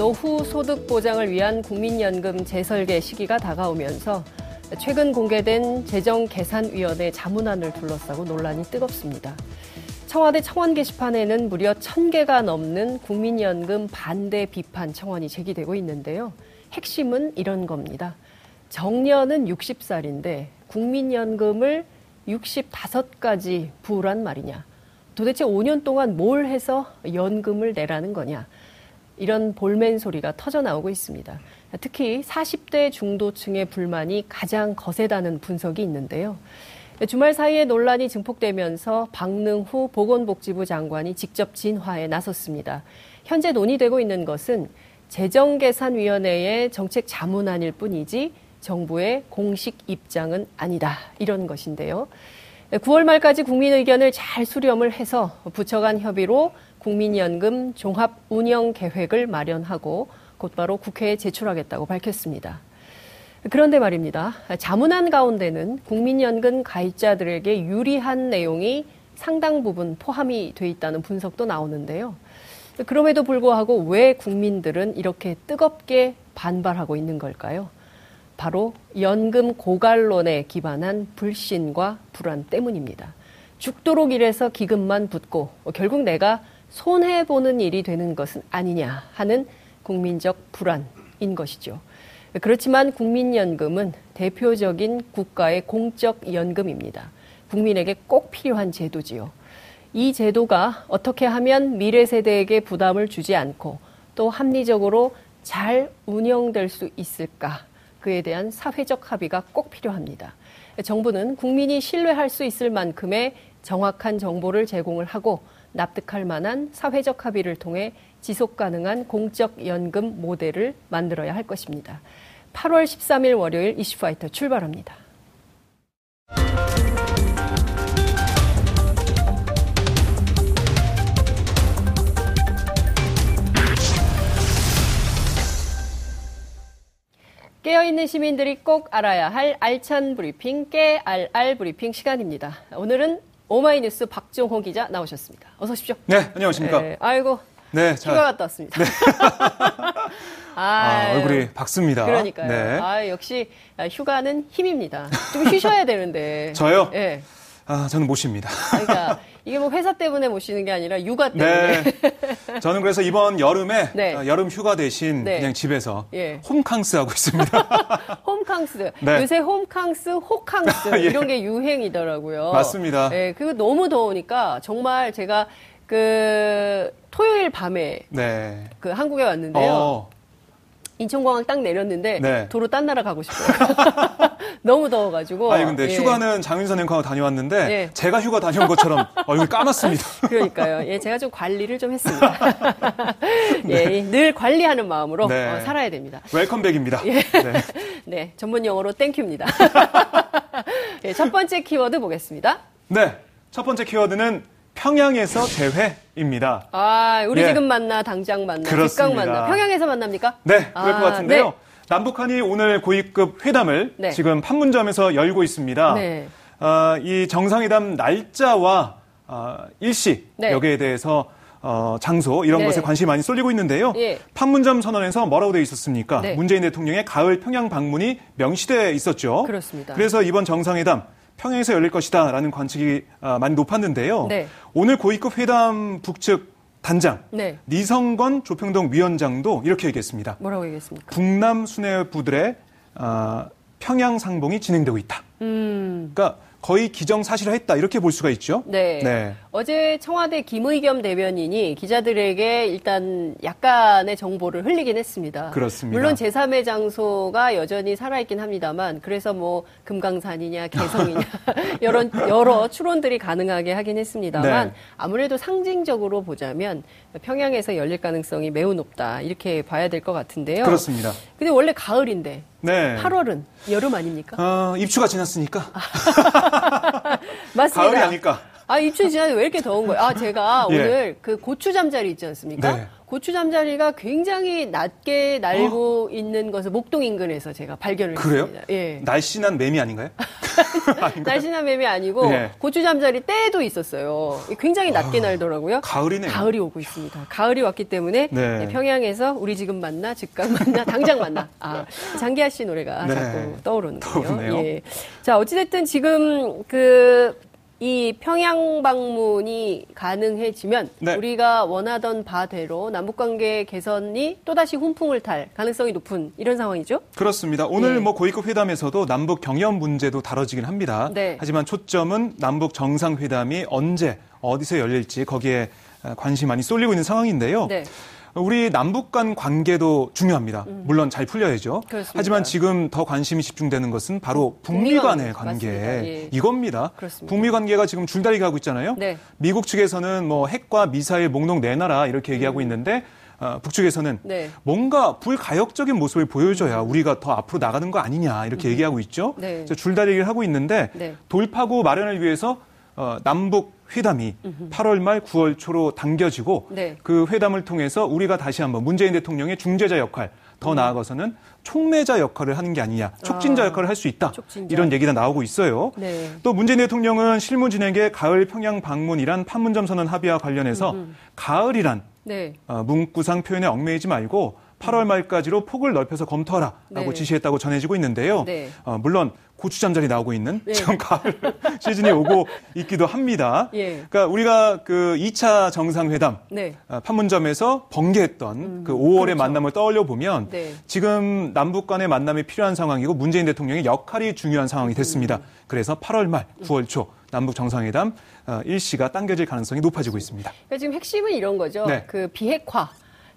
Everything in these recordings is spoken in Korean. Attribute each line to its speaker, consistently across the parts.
Speaker 1: 노후 소득 보장을 위한 국민연금 재설계 시기가 다가오면서 최근 공개된 재정계산위원회 자문안을 둘러싸고 논란이 뜨겁습니다. 청와대 청원 게시판에는 무려 1000개가 넘는 국민연금 반대 비판 청원이 제기되고 있는데요. 핵심은 이런 겁니다. 정년은 60살인데 국민연금을 65가지 부란 말이냐. 도대체 5년 동안 뭘 해서 연금을 내라는 거냐. 이런 볼멘 소리가 터져 나오고 있습니다. 특히 40대 중도층의 불만이 가장 거세다는 분석이 있는데요. 주말 사이에 논란이 증폭되면서 박능후 보건복지부 장관이 직접 진화에 나섰습니다. 현재 논의되고 있는 것은 재정계산위원회의 정책 자문안일 뿐이지 정부의 공식 입장은 아니다. 이런 것인데요. 9월 말까지 국민 의견을 잘 수렴을 해서 부처 간 협의로 국민연금 종합 운영 계획을 마련하고 곧바로 국회에 제출하겠다고 밝혔습니다. 그런데 말입니다. 자문안 가운데는 국민연금 가입자들에게 유리한 내용이 상당 부분 포함이 돼 있다는 분석도 나오는데요. 그럼에도 불구하고 왜 국민들은 이렇게 뜨겁게 반발하고 있는 걸까요? 바로 연금 고갈론에 기반한 불신과 불안 때문입니다. 죽도록 일해서 기금만 붙고 결국 내가 손해보는 일이 되는 것은 아니냐 하는 국민적 불안인 것이죠. 그렇지만 국민연금은 대표적인 국가의 공적 연금입니다. 국민에게 꼭 필요한 제도지요. 이 제도가 어떻게 하면 미래 세대에게 부담을 주지 않고 또 합리적으로 잘 운영될 수 있을까? 그에 대한 사회적 합의가 꼭 필요합니다. 정부는 국민이 신뢰할 수 있을 만큼의 정확한 정보를 제공을 하고 납득할 만한 사회적 합의를 통해 지속 가능한 공적 연금 모델을 만들어야 할 것입니다. 8월 13일 월요일 이슈파이터 출발합니다. 깨어있는 시민들이 꼭 알아야 할 알찬 브리핑, 깨알알 브리핑 시간입니다. 오늘은 오마이뉴스 박정호 기자 나오셨습니다. 어서 오십시오.
Speaker 2: 네, 안녕하십니까. 네,
Speaker 1: 아이고. 네, 자, 휴가 갔다 왔습니다. 네.
Speaker 2: 아, 아, 얼굴이 밝습니다.
Speaker 1: 그러니까요. 네. 아, 역시 휴가는 힘입니다. 좀 쉬셔야 되는데.
Speaker 2: 저요? 네. 아, 저는 못 쉽니다.
Speaker 1: 그러니까 이게 뭐 회사 때문에 못 쉬는 게 아니라 육아 때문에.
Speaker 2: 네. 저는 그래서 이번 여름에 네. 어, 여름 휴가 대신 네. 그냥 집에서 예. 홈캉스 하고 있습니다.
Speaker 1: 홈캉스. 네. 요새 홈캉스, 호캉스 예. 이런 게 유행이더라고요.
Speaker 2: 맞습니다.
Speaker 1: 네, 그리고 너무 더우니까 정말 제가 그 토요일 밤에 네. 그 한국에 왔는데요. 어. 인천공항 딱 내렸는데 네. 도로 딴 나라 가고 싶어요. 너무 더워가지고.
Speaker 2: 아니 근데 예. 휴가는 장윤선 앵커가 다녀왔는데 예. 제가 휴가 다녀온 것처럼 얼굴 까맣습니다.
Speaker 1: 그러니까요. 예, 제가 좀 관리를 좀 했습니다. 예, 네. 늘 관리하는 마음으로 네. 어, 살아야 됩니다.
Speaker 2: welcome back입니다. 예.
Speaker 1: 네. 네, 전문 용어로 thank you입니다. 예, 첫 번째 키워드 보겠습니다.
Speaker 2: 네, 첫 번째 키워드는 평양에서 대회입니다.
Speaker 1: 아, 우리 예. 지금 만나, 당장 만나, 그렇습니다. 각 만나. 평양에서 만납니까?
Speaker 2: 네, 그럴 아, 것 같은데요. 네. 남북한이 오늘 고위급 회담을 네. 지금 판문점에서 열고 있습니다. 네. 어, 이 정상회담 날짜와 어, 일시 네. 여기에 대해서 어, 장소 이런 네. 것에 관심이 많이 쏠리고 있는데요. 예. 판문점 선언에서 뭐라고 되어 있었습니까? 네. 문재인 대통령의 가을 평양 방문이 명시돼 있었죠.
Speaker 1: 그렇습니다.
Speaker 2: 그래서 이번 정상회담 평양에서 열릴 것이다라는 관측이 아, 많이 높았는데요. 네. 오늘 고위급 회담 북측 단장 네. 니성건 조평동 위원장도 이렇게 얘기했습니다.
Speaker 1: 뭐라고 얘기했습니까?
Speaker 2: 북남 수뇌부들의 어, 평양 상봉이 진행되고 있다. 음. 그러니까 거의 기정사실화했다 이렇게 볼 수가 있죠.
Speaker 1: 네. 네. 어제 청와대 김의겸 대변인이 기자들에게 일단 약간의 정보를 흘리긴 했습니다.
Speaker 2: 그렇습니다.
Speaker 1: 물론 제3의 장소가 여전히 살아있긴 합니다만 그래서 뭐 금강산이냐 개성이냐 여러 여러 추론들이 가능하게 하긴 했습니다만 네. 아무래도 상징적으로 보자면 평양에서 열릴 가능성이 매우 높다 이렇게 봐야 될 것 같은데요.
Speaker 2: 그렇습니다.
Speaker 1: 근데 원래 가을인데 네. 8월은 여름 아닙니까?
Speaker 2: 어, 입추가 지났으니까.
Speaker 1: 맞습니다.
Speaker 2: 가을이 아닐까.
Speaker 1: 아, 입춘 지났는데 왜 이렇게 더운 거예요? 아, 제가 예. 오늘 그 고추 잠자리 있지 않습니까? 네. 고추 잠자리가 굉장히 낮게 날고 어? 있는 것을 목동 인근에서 제가 발견을
Speaker 2: 그래요?
Speaker 1: 했습니다. 예.
Speaker 2: 날씬한 매미 아닌가요?
Speaker 1: 날씬한 매미 아니고 예. 고추 잠자리 때도 있었어요. 굉장히 낮게 아, 날더라고요.
Speaker 2: 가을이네요.
Speaker 1: 가을이 오고 있습니다. 가을이 왔기 때문에 네. 평양에서 우리 지금 만나, 즉각 만나, 당장 만나. 아, 장기하 씨 노래가 네. 자꾸 떠오르는군요. 예. 자, 어찌됐든 지금 그 이 평양 방문이 가능해지면 네. 우리가 원하던 바대로 남북 관계 개선이 또다시 훈풍을 탈 가능성이 높은 이런 상황이죠?
Speaker 2: 그렇습니다. 오늘 네. 뭐 고위급 회담에서도 남북 경협 문제도 다뤄지긴 합니다. 네. 하지만 초점은 남북 정상회담이 언제 어디서 열릴지 거기에 관심이 많이 쏠리고 있는 상황인데요. 네. 우리 남북 간 관계도 중요합니다. 음. 물론 잘 풀려야죠. 그렇습니다. 하지만 지금 더 관심이 집중되는 것은 바로 북미 간의 관계 예. 이겁니다. 그렇습니다. 북미 관계가 지금 줄다리 가고 있잖아요. 네. 미국 측에서는 뭐 핵과 미사일 목록 내놔라 이렇게 얘기하고 음. 있는데 어, 북측에서는 네. 뭔가 불가역적인 모습을 보여줘야 우리가 더 앞으로 나가는 거 아니냐 이렇게 음. 얘기하고 있죠. 네. 줄다리기를 하고 있는데 네. 돌파구 마련을 위해서 어, 남북 회담이 음흠. 8월 말 9월 초로 당겨지고 네. 그 회담을 통해서 우리가 다시 한번 문재인 대통령의 중재자 역할 더 음. 나아가서는 촉매자 역할을 하는 게 아니냐, 촉진자 아, 역할을 할 수 있다. 촉진자. 이런 얘기가 나오고 있어요. 네. 또 문재인 대통령은 실무진에게 가을 평양 방문이란 판문점 선언 합의와 관련해서 음흠. 가을이란 네. 어, 문구상 표현에 얽매이지 말고 8월 말까지로 폭을 넓혀서 검토하라라고 네. 지시했다고 전해지고 있는데요. 네. 어, 물론 고추 잠자리 나오고 있는 네. 지금 가을 시즌이 오고 있기도 합니다. 예. 그러니까 우리가 그 2차 정상회담 네. 어, 판문점에서 번개했던 음, 그 5월의 그렇죠. 만남을 떠올려 보면 네. 지금 남북 간의 만남이 필요한 상황이고 문재인 대통령의 역할이 중요한 상황이 됐습니다. 음. 그래서 8월 말, 9월 초 남북 정상회담 어, 일시가 당겨질 가능성이 높아지고 있습니다.
Speaker 1: 그러니까 지금 핵심은 이런 거죠. 네. 그 비핵화.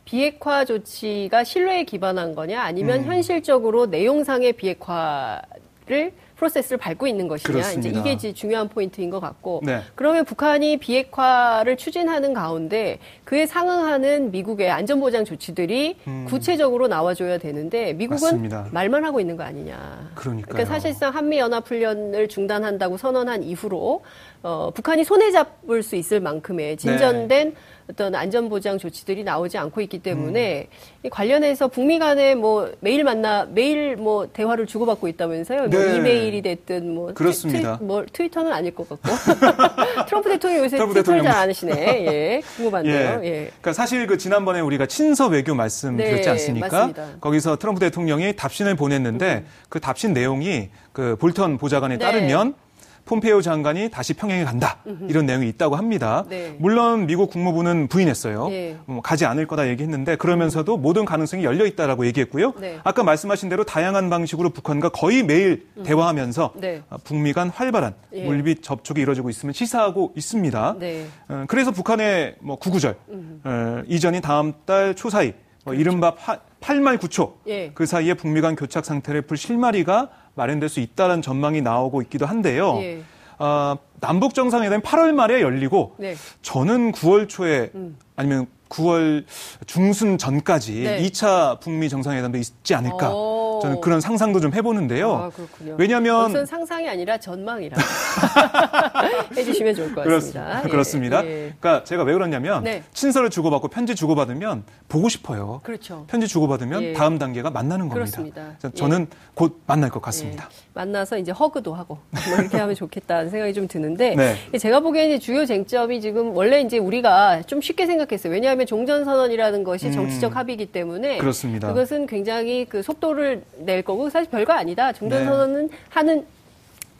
Speaker 1: 비핵화 조치가 신뢰에 기반한 거냐 아니면 음. 현실적으로 내용상의 비핵화 를 프로세스를 밟고 있는 것이냐 그렇습니다. 이제 이게 이제 중요한 포인트인 것 같고 네. 그러면 북한이 비핵화를 추진하는 가운데 그에 상응하는 미국의 안전보장 조치들이 음. 구체적으로 나와줘야 되는데 미국은 맞습니다. 말만 하고 있는 거 아니냐.
Speaker 2: 그러니까요.
Speaker 1: 그러니까 사실상 한미 연합 훈련을 중단한다고 선언한 이후로 어, 북한이 손에 잡을 수 있을 만큼의 진전된 네. 어떤 안전보장 조치들이 나오지 않고 있기 때문에 음. 관련해서 북미 간에 뭐 매일 만나 매일 뭐 대화를 주고받고 있다면서요. 뭐 네. 뭐 이메일 이 됐든 뭐
Speaker 2: 그렇습니다.
Speaker 1: 트위, 뭐 트위터는 아닐 것 같고 트럼프 대통령 요새 트럼프 트위터를 잘 안 하시네. 예, 궁금한데요. 예.
Speaker 2: 예. 그러니까 사실 그 지난번에 우리가 친서 외교 말씀드렸지 네, 않습니까? 맞습니다. 거기서 트럼프 대통령이 답신을 보냈는데 음. 그 답신 내용이 그 볼턴 보좌관에 네. 따르면 폼페이오 장관이 다시 평양에 간다 이런 내용이 있다고 합니다. 네. 물론 미국 국무부는 부인했어요. 네. 뭐 가지 않을 거다 얘기했는데 그러면서도 모든 가능성이 열려 있다라고 얘기했고요. 네. 아까 말씀하신 대로 다양한 방식으로 북한과 거의 매일 음. 대화하면서 네. 어, 북미 간 활발한 예. 물밑 접촉이 이루어지고 있으면 시사하고 있습니다. 네. 어, 그래서 북한의 뭐 구구절 음. 어, 이전이 다음 달 초 사이 뭐 그렇죠. 이른바 8말 9초 예. 그 사이에 북미 간 교착 상태를 풀 실마리가 마련될 수 있다는 전망이 나오고 있기도 한데요. 예. 어, 남북 정상회담이 8월 말에 열리고 네. 저는 9월 초에 음. 아니면 9월 중순 전까지 네. 2차 북미 정상회담도 있지 않을까. 오. 저는 그런 상상도 좀 해보는데요. 아, 그렇군요. 왜냐하면
Speaker 1: 우선 상상이 아니라 전망이라 해주시면 좋을 것 같습니다.
Speaker 2: 그렇습니다. 예, 예. 그러니까 제가 왜 그러냐면 네. 친서를 주고받고 편지 주고받으면 보고 싶어요.
Speaker 1: 그렇죠.
Speaker 2: 편지 주고받으면 예. 다음 단계가 만나는 겁니다. 그렇습니다. 저는 예. 곧 만날 것 같습니다. 예.
Speaker 1: 만나서 이제 허그도 하고 뭐 이렇게 하면 좋겠다는 생각이 좀 드는데 네. 제가 보기에는 주요 쟁점이 지금 원래 이제 우리가 좀 쉽게 생각했어요. 왜냐하면 종전 선언이라는 것이 음. 정치적 합의이기 때문에
Speaker 2: 그렇습니다.
Speaker 1: 그것은 굉장히 그 속도를 낼 거고 사실 별거 아니다. 종전 선언은 네. 하는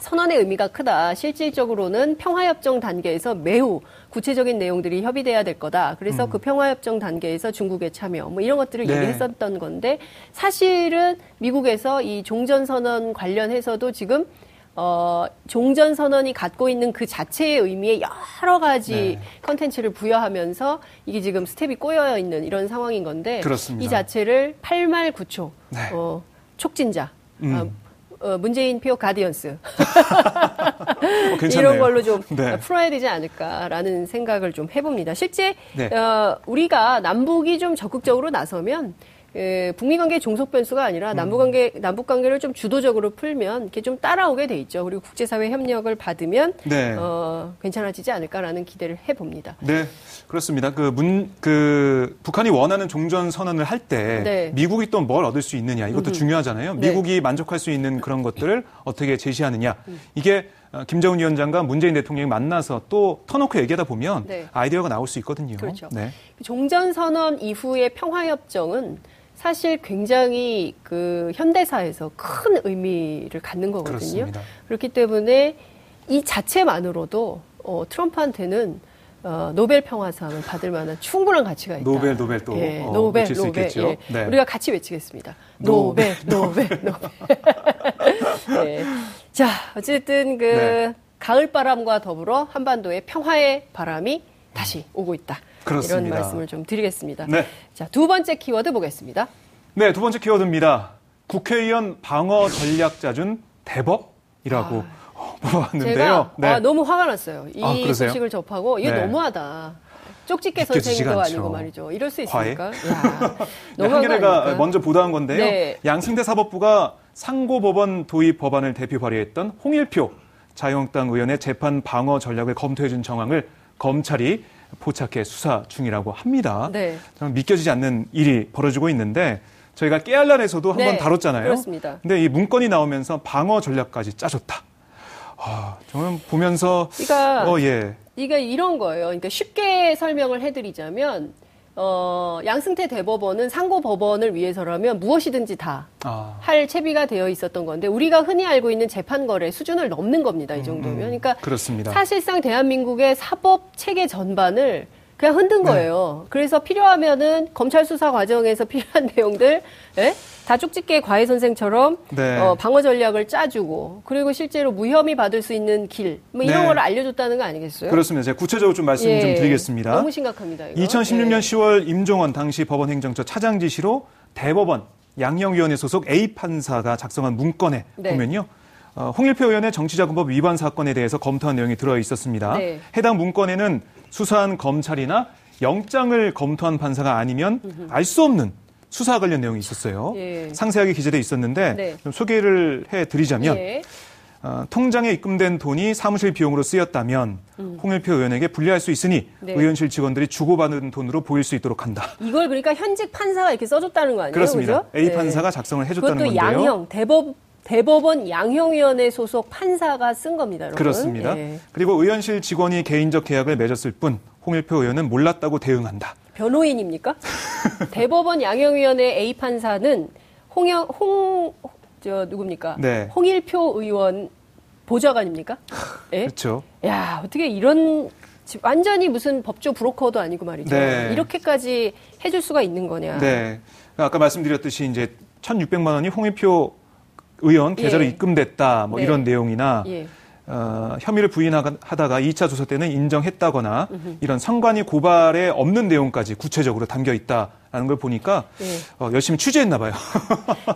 Speaker 1: 선언의 의미가 크다. 실질적으로는 평화협정 단계에서 매우 구체적인 내용들이 협의돼야 될 거다. 그래서 음. 그 평화협정 단계에서 중국의 참여, 뭐 이런 것들을 네. 얘기했었던 건데 사실은 미국에서 이 종전선언 관련해서도 지금 어, 종전 선언이 갖고 있는 그 자체의 의미에 여러 가지 네. 컨텐츠를 부여하면서 이게 지금 스텝이 꼬여 있는 이런 상황인 건데
Speaker 2: 그렇습니다.
Speaker 1: 이 자체를 8말 9초 네. 어, 촉진자 음. 어, 어, 문재인 표 가디언스
Speaker 2: 어,
Speaker 1: 이런 걸로 좀 네. 풀어야 되지 않을까라는 생각을 좀 해봅니다. 실제 네. 어, 우리가 남북이 좀 적극적으로 나서면 예, 북미 관계 종속 변수가 아니라 음. 남북 관계 남북 관계를 좀 주도적으로 풀면 이렇게 좀 따라오게 돼 있죠. 그리고 국제사회 협력을 받으면 네. 어, 괜찮아지지 않을까라는 기대를 해봅니다.
Speaker 2: 네, 그렇습니다. 그 문 그 북한이 원하는 종전 선언을 할때 네. 미국이 또 뭘 얻을 수 있느냐 이것도 음 중요하잖아요. 네. 미국이 만족할 수 있는 그런 것들을 어떻게 제시하느냐 음. 이게 어, 김정은 위원장과 문재인 대통령이 만나서 또 터놓고 얘기하다 보면 네. 아이디어가 나올 수 있거든요.
Speaker 1: 그렇죠. 네. 종전 선언 이후의 평화 협정은 사실 굉장히 그 현대사에서 큰 의미를 갖는 거거든요. 그렇습니다. 그렇기 때문에 이 자체만으로도 어, 트럼프한테는 어, 노벨 평화상을 받을 만한 충분한 가치가 있다.
Speaker 2: 노벨, 노벨 또 예, 어, 노벨, 노벨. 예.
Speaker 1: 네. 우리가 같이 외치겠습니다. 노벨, 노벨, 노벨. 노벨. 예. 자, 어쨌든 그 네. 가을 바람과 더불어 한반도의 평화의 바람이 다시 오고 있다. 그렇습니다. 이런 말씀을 좀 드리겠습니다. 네. 자, 두 번째 키워드 보겠습니다.
Speaker 2: 네, 두 번째 키워드입니다. 국회의원 방어 전략 자 준 대법이라고 아, 뽑았는데요. 제가
Speaker 1: 네. 아, 너무 화가 났어요. 이 아, 소식을 접하고 이게 네. 너무하다. 쪽집게 선생도 아니고 말이죠. 이럴 수 있습니까? 야,
Speaker 2: 네, 한겨레가 먼저 보도한 건데요. 네. 양승태 사법부가 상고법원 도입 법안을 대표 발의했던 홍일표 자유한국당 의원의 재판 방어 전략을 검토해준 정황을 검찰이 포착해 수사 중이라고 합니다. 네. 정 믿겨지지 않는 일이 벌어지고 있는데 저희가 깨알란에서도 한번 네, 다뤘잖아요.
Speaker 1: 그렇습니다.
Speaker 2: 근데 이 문건이 나오면서 방어 전략까지 짜줬다. 아, 저는 보면서
Speaker 1: 그러니까 어 예. 이게 이런 거예요. 그러니까 쉽게 설명을 해드리자면 어, 양승태 대법원은 상고 법원을 위해서라면 무엇이든지 다할 아. 채비가 되어 있었던 건데 우리가 흔히 알고 있는 재판 거래 수준을 넘는 겁니다. 이 음, 정도면. 음, 그러니까
Speaker 2: 그렇습니다.
Speaker 1: 사실상 대한민국의 사법 체계 전반을 그냥 흔든 네. 거예요. 네. 그래서 필요하면은 검찰 수사 과정에서 필요한 내용들 예? 다 쪽집게 과외 선생처럼 네. 어, 방어 전략을 짜주고 그리고 실제로 무혐의 받을 수 있는 길 뭐 이런 네. 걸 알려줬다는 거 아니겠어요?
Speaker 2: 그렇습니다. 제가 구체적으로 좀 말씀 예. 좀 드리겠습니다.
Speaker 1: 너무 심각합니다. 이거.
Speaker 2: 2016년 예. 10월 임종원 당시 법원행정처 차장 지시로 대법원 양형위원회 소속 A 판사가 작성한 문건에 네. 보면요. 어, 홍일표 의원의 정치자금법 위반 사건에 대해서 검토한 내용이 들어 있었습니다. 네. 해당 문건에는 수사한 검찰이나 영장을 검토한 판사가 아니면 알 수 없는 수사 관련 내용이 있었어요. 예. 상세하게 기재돼 있었는데 네. 좀 소개를 해드리자면 예. 어, 통장에 입금된 돈이 사무실 비용으로 쓰였다면 음. 홍일표 의원에게 불리할 수 있으니 네. 의원실 직원들이 주고받은 돈으로 보일 수 있도록 한다.
Speaker 1: 이걸 그러니까 현직 판사가 이렇게 써줬다는 거 아니에요?
Speaker 2: 그렇습니다. 그죠? A 네. 판사가 작성을 해줬다는
Speaker 1: 그것도
Speaker 2: 건데요.
Speaker 1: 양형 대법 대법원 양형위원회 소속 판사가 쓴 겁니다, 여러분.
Speaker 2: 그렇습니다. 예. 그리고 의원실 직원이 개인적 계약을 맺었을 뿐 홍일표 의원은 몰랐다고 대응한다.
Speaker 1: 변호인입니까? 대법원 양형위원회 A 판사는 홍영 홍저 누굽니까? 네. 홍일표 의원 보좌관입니까?
Speaker 2: 예? 그렇죠.
Speaker 1: 야 어떻게 이런 완전히 무슨 법조 브로커도 아니고 말이죠. 네. 이렇게까지 해줄 수가 있는 거냐?
Speaker 2: 네. 아까 말씀드렸듯이 이제 1,600만 원이 홍일표 의원 계좌로 예. 입금됐다 뭐 네. 이런 내용이나 예. 어, 혐의를 부인하다가 2차 조사 때는 인정했다거나 음흠. 이런 상관이 고발에 없는 내용까지 구체적으로 담겨 있다라는 걸 보니까 네. 어, 열심히 취재했나 봐요.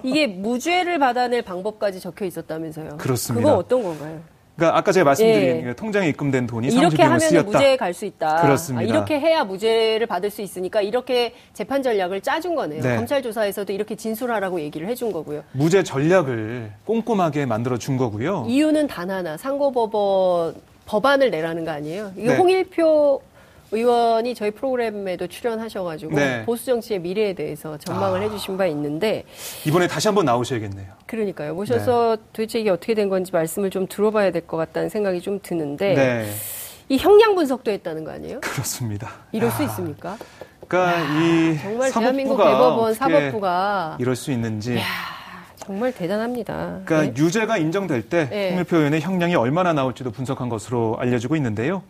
Speaker 1: 이게 무죄를 받아낼 방법까지 적혀 있었다면서요.
Speaker 2: 그렇습니다.
Speaker 1: 그거 어떤 건가요?
Speaker 2: 그러니까 아까 제가 말씀드린 예. 통장에 입금된 돈이
Speaker 1: 이렇게 하면
Speaker 2: 쓰였다.
Speaker 1: 무죄에 갈 수 있다.
Speaker 2: 그렇습니다. 아,
Speaker 1: 이렇게 해야 무죄를 받을 수 있으니까 이렇게 재판 전략을 짜준 거네요. 네. 검찰 조사에서도 이렇게 진술하라고 얘기를 해준 거고요.
Speaker 2: 무죄 전략을 꼼꼼하게 만들어 준 거고요.
Speaker 1: 이유는 단 하나. 상고법원 법안을 내라는 거 아니에요? 이거 네. 홍일표 의원이 저희 프로그램에도 출연하셔가지고 네. 보수 정치의 미래에 대해서 전망을 아. 해주신 바 있는데
Speaker 2: 이번에 다시 한번 나오셔야겠네요.
Speaker 1: 그러니까요. 모셔서 네. 도대체 이게 어떻게 된 건지 말씀을 좀 들어봐야 될 것 같다는 생각이 좀 드는데 네. 이 형량 분석도 했다는 거 아니에요?
Speaker 2: 그렇습니다.
Speaker 1: 이럴 야. 수 있습니까?
Speaker 2: 그러니까 야, 이
Speaker 1: 정말 대한민국 대법원 사법부가
Speaker 2: 이럴 수 있는지. 야,
Speaker 1: 정말 대단합니다.
Speaker 2: 그러니까 네. 유죄가 인정될 때 네. 홍일표 의원의 형량이 얼마나 나올지도 분석한 것으로 알려지고 있는데요.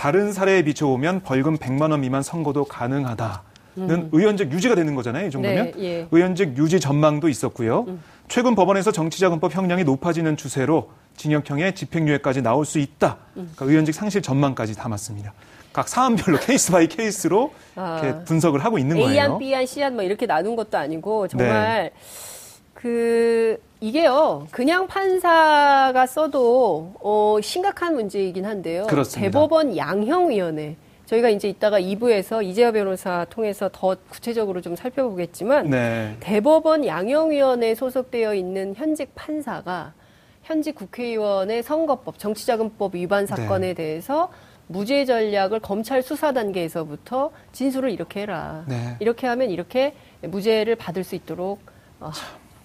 Speaker 2: 다른 사례에 비춰보면 벌금 100만 원 미만 선고도 가능하다. 는 음. 의원직 유지가 되는 거잖아요. 이 정도면 네, 예. 의원직 유지 전망도 있었고요. 음. 최근 법원에서 정치자금법 형량이 높아지는 추세로 징역형의 집행유예까지 나올 수 있다. 음. 그러니까 의원직 상실 전망까지 담았습니다. 각 사안별로 case by case로 아. 이렇게 분석을 하고 있는 거예요.
Speaker 1: A안, B안, C안 뭐 이렇게 나눈 것도 아니고 정말 네. 그 이게요 그냥 판사가 써도 어, 심각한 문제이긴 한데요. 그렇습니다. 대법원 양형위원회 저희가 이제 이따가 2부에서 이재화 변호사 통해서 더 구체적으로 좀 살펴보겠지만 네. 대법원 양형위원회에 소속되어 있는 현직 판사가 현직 국회의원의 선거법, 정치자금법 위반 사건에 네. 대해서 무죄 전략을 검찰 수사 단계에서부터 진술을 이렇게 해라. 네. 이렇게 하면 이렇게 무죄를 받을 수 있도록 어,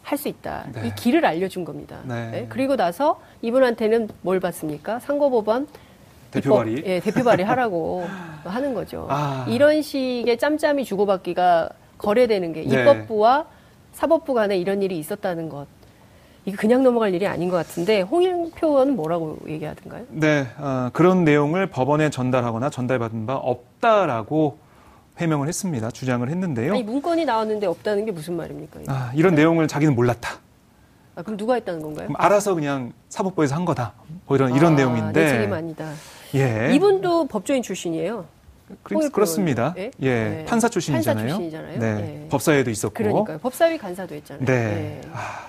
Speaker 1: 할 수 있다. 네. 이 길을 알려준 겁니다. 네. 네. 그리고 나서 이분한테는 뭘 받습니까? 상고법원
Speaker 2: 대표 발의.
Speaker 1: 예, 대표 발의 하라고 하는 거죠. 아. 이런 식의 짬짬이 주고받기가 거래되는 게 네. 입법부와 사법부 간에 이런 일이 있었다는 것. 이게 그냥 넘어갈 일이 아닌 것 같은데 홍일표 의원은 뭐라고 얘기하던가요?
Speaker 2: 네, 어, 그런 내용을 법원에 전달하거나 전달받은 바 없다라고 해명을 했습니다. 주장을 했는데요.
Speaker 1: 아니 문건이 나왔는데 없다는 게 무슨 말입니까?
Speaker 2: 아, 이런 네. 내용을 자기는 몰랐다.
Speaker 1: 아, 그럼 누가 했다는 건가요?
Speaker 2: 알아서 그냥 사법부에서 한 거다. 뭐 이런 아, 이런 내용인데.
Speaker 1: 내 책임 아니다. 예. 이분도 법조인 출신이에요.
Speaker 2: 그, 그렇습니다. 예, 예. 네. 판사 출신이잖아요.
Speaker 1: 판사 출신이잖아요.
Speaker 2: 네. 예. 법사위에도 있었고.
Speaker 1: 그러니까요. 법사위 간사도 했잖아요.
Speaker 2: 네. 예. 아,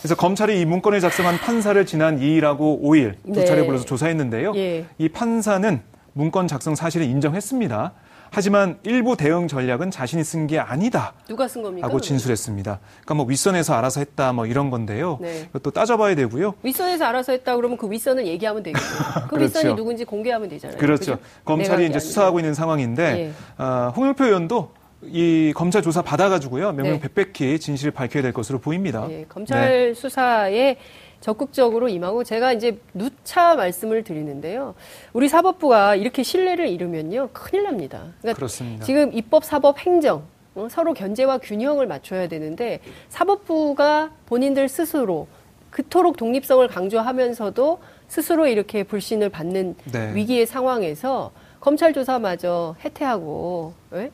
Speaker 2: 그래서 검찰이 이 문건을 작성한 판사를 지난 2일하고 5일 두 차례 불러서 조사했는데요. 예. 이 판사는 문건 작성 사실을 인정했습니다. 하지만 일부 대응 전략은 자신이 쓴 게 아니다.
Speaker 1: 누가 쓴 겁니까?
Speaker 2: 하고 진술했습니다. 그러니까 뭐 윗선에서 알아서 했다 뭐 이런 건데요. 네. 또 따져봐야 되고요.
Speaker 1: 윗선에서 알아서 했다 그러면 그 윗선은 얘기하면 되겠죠. 그 그렇죠. 윗선이 누군지 공개하면 되잖아요.
Speaker 2: 그렇죠. 그렇죠? 검찰이 이제 수사하고 있는 상황인데 예. 어, 홍영표 의원도 이 검찰 조사 받아가지고요 명명백백히 네. 진실을 밝혀야 될 것으로 보입니다.
Speaker 1: 네, 검찰 네. 수사에 적극적으로 임하고 제가 이제 누차 말씀을 드리는데요. 우리 사법부가 이렇게 신뢰를 잃으면요 큰일 납니다.
Speaker 2: 그러니까 그렇습니다.
Speaker 1: 지금 입법, 사법, 행정 어, 서로 견제와 균형을 맞춰야 되는데 사법부가 본인들 스스로 그토록 독립성을 강조하면서도 스스로 이렇게 불신을 받는 네. 위기의 상황에서 검찰 조사마저 해태하고 네?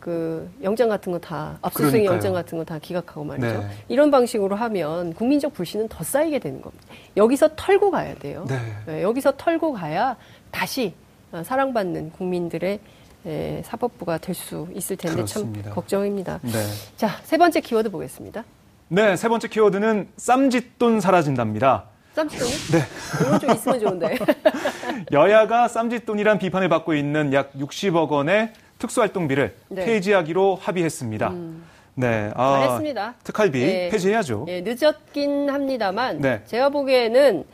Speaker 1: 그 영장 같은 거 다 압수수색 영장 같은 거 다 기각하고 말이죠. 네. 이런 방식으로 하면 국민적 불신은 더 쌓이게 되는 겁니다. 여기서 털고 가야 돼요. 네. 네, 여기서 털고 가야 다시 사랑받는 국민들의 에, 사법부가 될 수 있을 텐데 그렇습니다. 참 걱정입니다. 네. 자, 세 번째 키워드 보겠습니다.
Speaker 2: 네, 세 번째 키워드는 쌈짓돈 사라진답니다.
Speaker 1: 쌈짓돈이?
Speaker 2: 네.
Speaker 1: 이런 좀 있으면 좋은데.
Speaker 2: 여야가 쌈짓돈이란 비판을 받고 있는 약 60억 원의 특수활동비를 네. 폐지하기로 합의했습니다. 음.
Speaker 1: 네, 아, 잘했습니다.
Speaker 2: 특활비 네. 폐지해야죠.
Speaker 1: 네, 늦었긴 합니다만 네. 제가 보기에는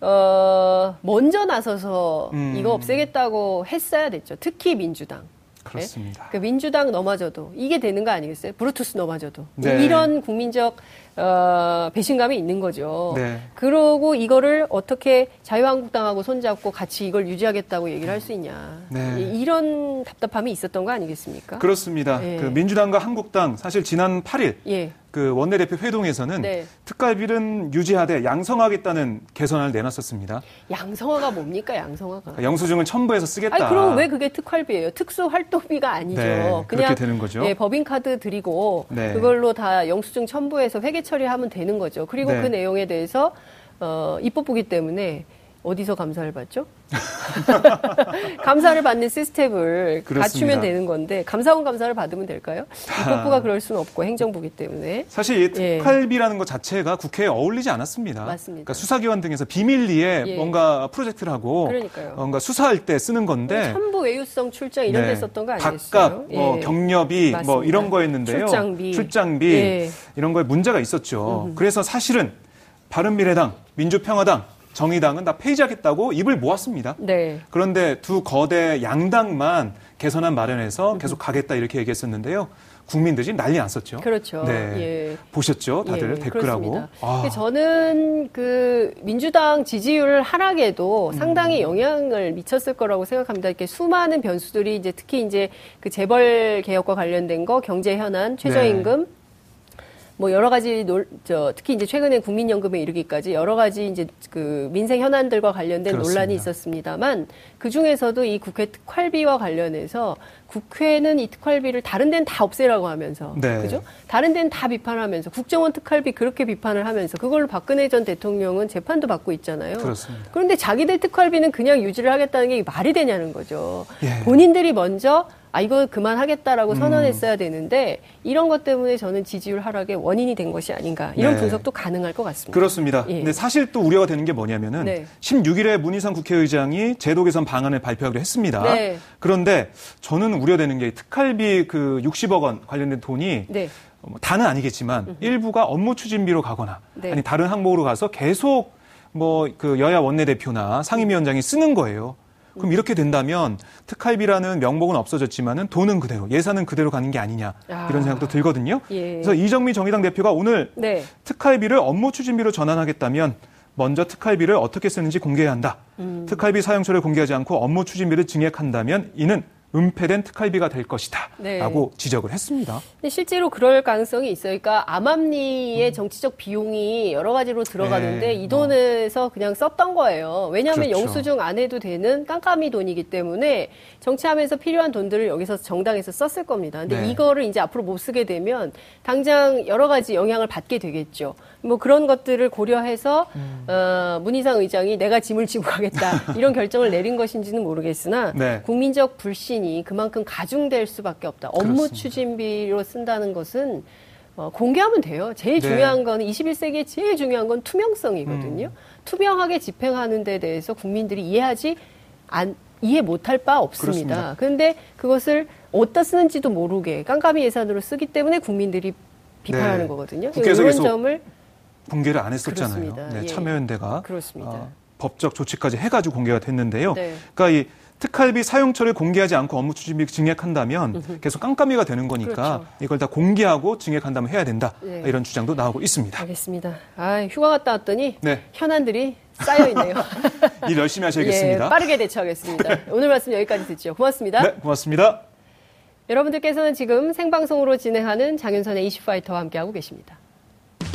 Speaker 1: 어, 먼저 나서서 음. 이거 없애겠다고 했어야 됐죠. 특히 민주당.
Speaker 2: 그렇습니다.
Speaker 1: 네? 그 민주당 넘어져도 이게 되는 거 아니겠어요? 브루투스 넘어져도 네. 이런 국민적 어, 배신감이 있는 거죠. 네. 그러고 이거를 어떻게 자유한국당하고 손잡고 같이 이걸 유지하겠다고 얘기를 할 수 있냐. 네. 이런 답답함이 있었던 거 아니겠습니까?
Speaker 2: 그렇습니다. 네. 그 민주당과 한국당 사실 지난 8일 예. 그 원내대표 회동에서는 네. 특갈비는 유지하되 양성하겠다는 개선안을 내놨었습니다.
Speaker 1: 양성화가 뭡니까 양성화가?
Speaker 2: 그러니까 영수증을 첨부해서 쓰겠다.
Speaker 1: 아니, 그럼 왜 그게 특활비예요? 특수활동비가 아니죠. 네,
Speaker 2: 그냥 되는 거죠.
Speaker 1: 예, 법인카드 드리고 네. 그걸로 다 영수증 첨부해서 회계 처리하면 되는 거죠. 그리고 네. 그 내용에 대해서 어, 입법부기 때문에 어디서 감사를 받죠? 감사를 받는 시스템을 그렇습니다. 갖추면 되는 건데 감사원 감사를 받으면 될까요? 입법부가 그럴 수는 없고 행정부기 때문에
Speaker 2: 사실 이 특활비라는 예. 것 자체가 국회에 어울리지 않았습니다.
Speaker 1: 맞습니다.
Speaker 2: 그러니까 수사기관 등에서 비밀리에 예. 뭔가 프로젝트를 하고 그러니까요. 뭔가 수사할 때 쓰는 건데
Speaker 1: 첨부 외유성 출장 이런 네. 데 썼던 거 아니겠어요?
Speaker 2: 각각 뭐 예. 경력이 뭐 맞습니다. 뭐 이런 거였는데요.
Speaker 1: 출장비,
Speaker 2: 출장비 예. 이런 거에 문제가 있었죠. 음. 그래서 사실은 바른미래당, 민주평화당 정의당은 다 폐지하겠다고 입을 모았습니다. 네. 그런데 두 거대 양당만 개선안 마련해서 계속 가겠다 이렇게 얘기했었는데요. 국민들이 난리 났었죠.
Speaker 1: 그렇죠. 네. 예.
Speaker 2: 보셨죠? 다들 예, 댓글하고.
Speaker 1: 아. 저는 그 민주당 지지율 하락에도 상당히 음. 영향을 미쳤을 거라고 생각합니다. 이렇게 수많은 변수들이 이제 특히 이제 그 재벌 개혁과 관련된 거, 경제 현안, 최저임금, 네. 뭐 여러 가지 놀, 저 특히 이제 최근에 국민연금에 이르기까지 여러 가지 이제 그 민생 현안들과 관련된 그렇습니다. 논란이 있었습니다만 그 중에서도 이 국회 특활비와 관련해서 국회는 이 특활비를 다른 데는 다 없애라고 하면서 네. 그죠? 다른 데는 다 비판하면서 국정원 특활비 그렇게 비판을 하면서 그걸로 박근혜 전 대통령은 재판도 받고 있잖아요.
Speaker 2: 그렇습니다.
Speaker 1: 그런데 자기들 특활비는 그냥 유지를 하겠다는 게 말이 되냐는 거죠. 예. 본인들이 먼저 아 이거 그만하겠다라고 음. 선언했어야 되는데 이런 것 때문에 저는 지지율 하락의 원인이 된 것이 아닌가 이런 네. 분석도 가능할 것 같습니다.
Speaker 2: 그렇습니다. 예. 근데 사실 또 우려가 되는 게 뭐냐면은 네. 16일에 문희상 국회의장이 제도 개선 방안을 발표하기로 했습니다. 네. 그런데 저는 우려되는 게 특활비 그 60억 원 관련된 돈이 네. 뭐 다는 아니겠지만 음흠. 일부가 업무 추진비로 가거나 네. 아니 다른 항목으로 가서 계속 뭐 그 여야 원내대표나 상임위원장이 쓰는 거예요. 그럼 이렇게 된다면 특활비라는 명목은 없어졌지만은 돈은 그대로 예산은 그대로 가는 게 아니냐 아. 이런 생각도 들거든요. 예. 그래서 이정미 정의당 대표가 오늘 네. 특활비를 업무 추진비로 전환하겠다면 먼저 특활비를 어떻게 쓰는지 공개해야 한다. 음. 특활비 사용처를 공개하지 않고 업무 추진비를 증액한다면 이는 은폐된 특활비가 될 것이다. 네. 라고 지적을 했습니다.
Speaker 1: 실제로 그럴 가능성이 있어요. 그러니까 암암리의 음. 정치적 비용이 여러 가지로 들어가는데 네. 이 돈에서 그냥 썼던 거예요. 왜냐하면 그렇죠. 영수증 안 해도 되는 깜깜이 돈이기 때문에 정치하면서 필요한 돈들을 여기서 정당에서 썼을 겁니다. 근데 네. 이거를 이제 앞으로 못 쓰게 되면 당장 여러 가지 영향을 받게 되겠죠. 뭐 그런 것들을 고려해서 음. 어, 문희상 의장이 내가 짐을 지고 가겠다 이런 결정을 내린 것인지는 모르겠으나 네. 국민적 불신이 그만큼 가중될 수밖에 없다. 업무 그렇습니다. 추진비로 쓴다는 것은 어, 공개하면 돼요. 제일 네. 중요한 건 21세기에 제일 중요한 건 투명성이거든요. 음. 투명하게 집행하는 데 대해서 국민들이 이해하지 안 이해 못할 바 없습니다. 그런데 그것을 어디다 쓰는지도 모르게 깜깜이 예산으로 쓰기 때문에 국민들이 비판하는 네. 거거든요.
Speaker 2: 이런 점을 공개를 안 했었잖아요. 네, 예. 참여연대가 어, 법적 조치까지 해가지고 공개가 됐는데요. 네. 그러니까 이 특활비 사용처를 공개하지 않고 업무 추진비 증액한다면 계속 깜깜이가 되는 거니까 그렇죠. 이걸 다 공개하고 증액한다면 해야 된다 네. 이런 주장도 나오고 있습니다.
Speaker 1: 알겠습니다. 아 휴가 갔다 왔더니 네. 현안들이 쌓여 있네요.
Speaker 2: 일 열심히 하셔야겠습니다.
Speaker 1: 예, 빠르게 대처하겠습니다. 네. 오늘 말씀 여기까지 듣죠. 고맙습니다.
Speaker 2: 네, 고맙습니다.
Speaker 1: 여러분들께서는 지금 생방송으로 진행하는 장윤선의 이슈파이터와 함께하고 계십니다.